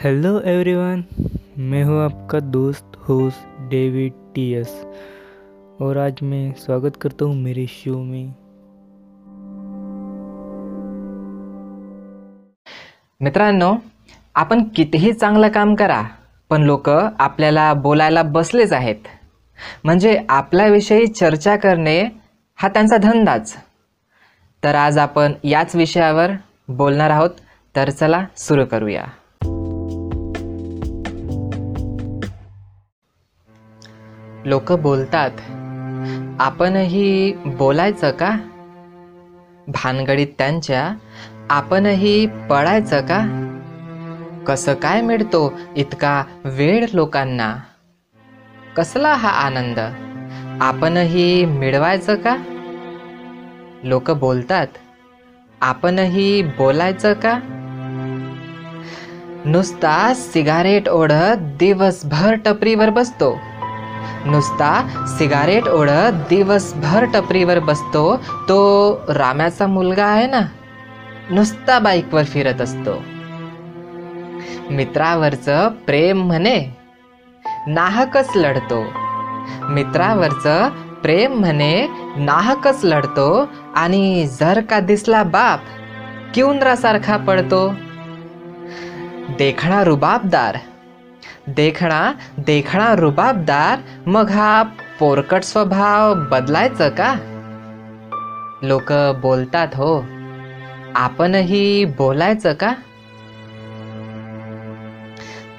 Hello everyone मैं हूं आपका दोस्त होस्ट डेविड टीएस और आज मैं स्वागत करता हूं मेरे शो में। मित्रांनो आपण कितीही चांगलं काम करा पण लोक आपल्याला बोलायला बसलेच आहेत. म्हणजे आपल्याविषयी चर्चा करणे हा त्यांचा धंदाच. तर आज आपण याच विषयावर बोलणार आहोत. तर चला सुरू करूया. लोक बोलतात आपणही बोलायचं का? भानगडीत त्यांच्या आपणही पळायचं का? कसं काय मिळतो इतका वेळ लोकांना? कसला हा आनंद? आपणही मिळवायचं का? लोक बोलतात आपणही बोलायचं का? नुसता सिगारेट ओढत दिवसभर टपरीवर बसतो. नुसता सिगारेट ओढत दिवसभर टपरीवर बसतो तो राम्याचा मुलगा आहे ना? नुसता बाईकवर फिरत असतो. मित्रावरचं प्रेम म्हणे नाहकच लढतो. मित्रावरचं प्रेम म्हणे नाहकच लढतो आणि जर का दिसला बाप किउंद्रासारखा पडतो. देखणा रुबाबदार. देखणा देखणा रुबाबदार मग हा पोरकट स्वभाव बदलायचं का? लोक बोलतात हो. आपणही बोलायचं का?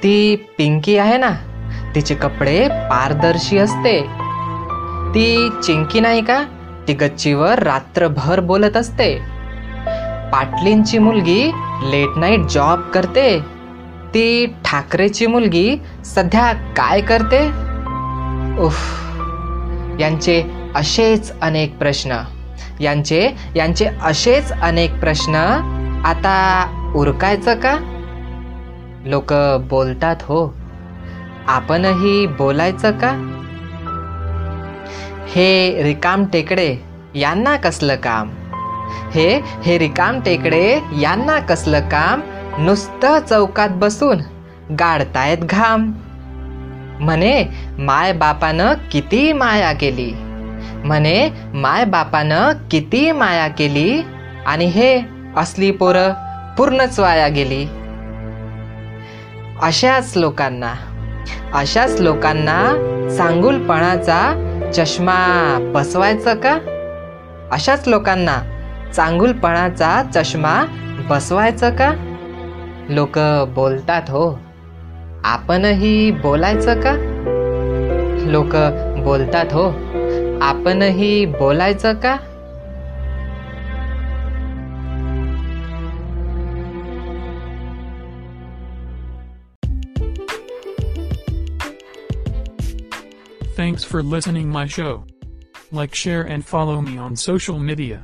ती पिंकी आहे ना? तिचे कपडे पारदर्शी असते. ती चिंकी नाही का? ती गच्चीवर रात्रभर बोलत असते. पाटलींची मुलगी लेट नाईट जॉब करते. ती ठाकरेची मुलगी सध्या काय करते? उफ यांचे असेच अनेक प्रश्न. यांचे यांचे असेच अनेक प्रश्न. आता उरकायचं का? लोक बोलतात हो. आपणही बोलायचं का? हे रिकाम टेकडे यांना कसलं काम? हे हे रिकाम टेकडे यांना कसलं काम? नुसतं चौकात बसून गाडतायत घाम. म्हणे माय बापानं किती माया केली? म्हणे माय बापानं किती माया केली? आणि हे असली पोरं पूर्णच वाया गेली. अशाच लोकांना अशाच लोकांना चांगुलपणाचा चष्मा बसवायचं का? अशाच लोकांना चांगुलपणाचा चष्मा बसवायचं का? लोक बोलतात हो आपणही बोलायचं का? लोक बोलतात हो आपणही बोलायचं का? Thanks for listening my show. Like share and follow me on social media.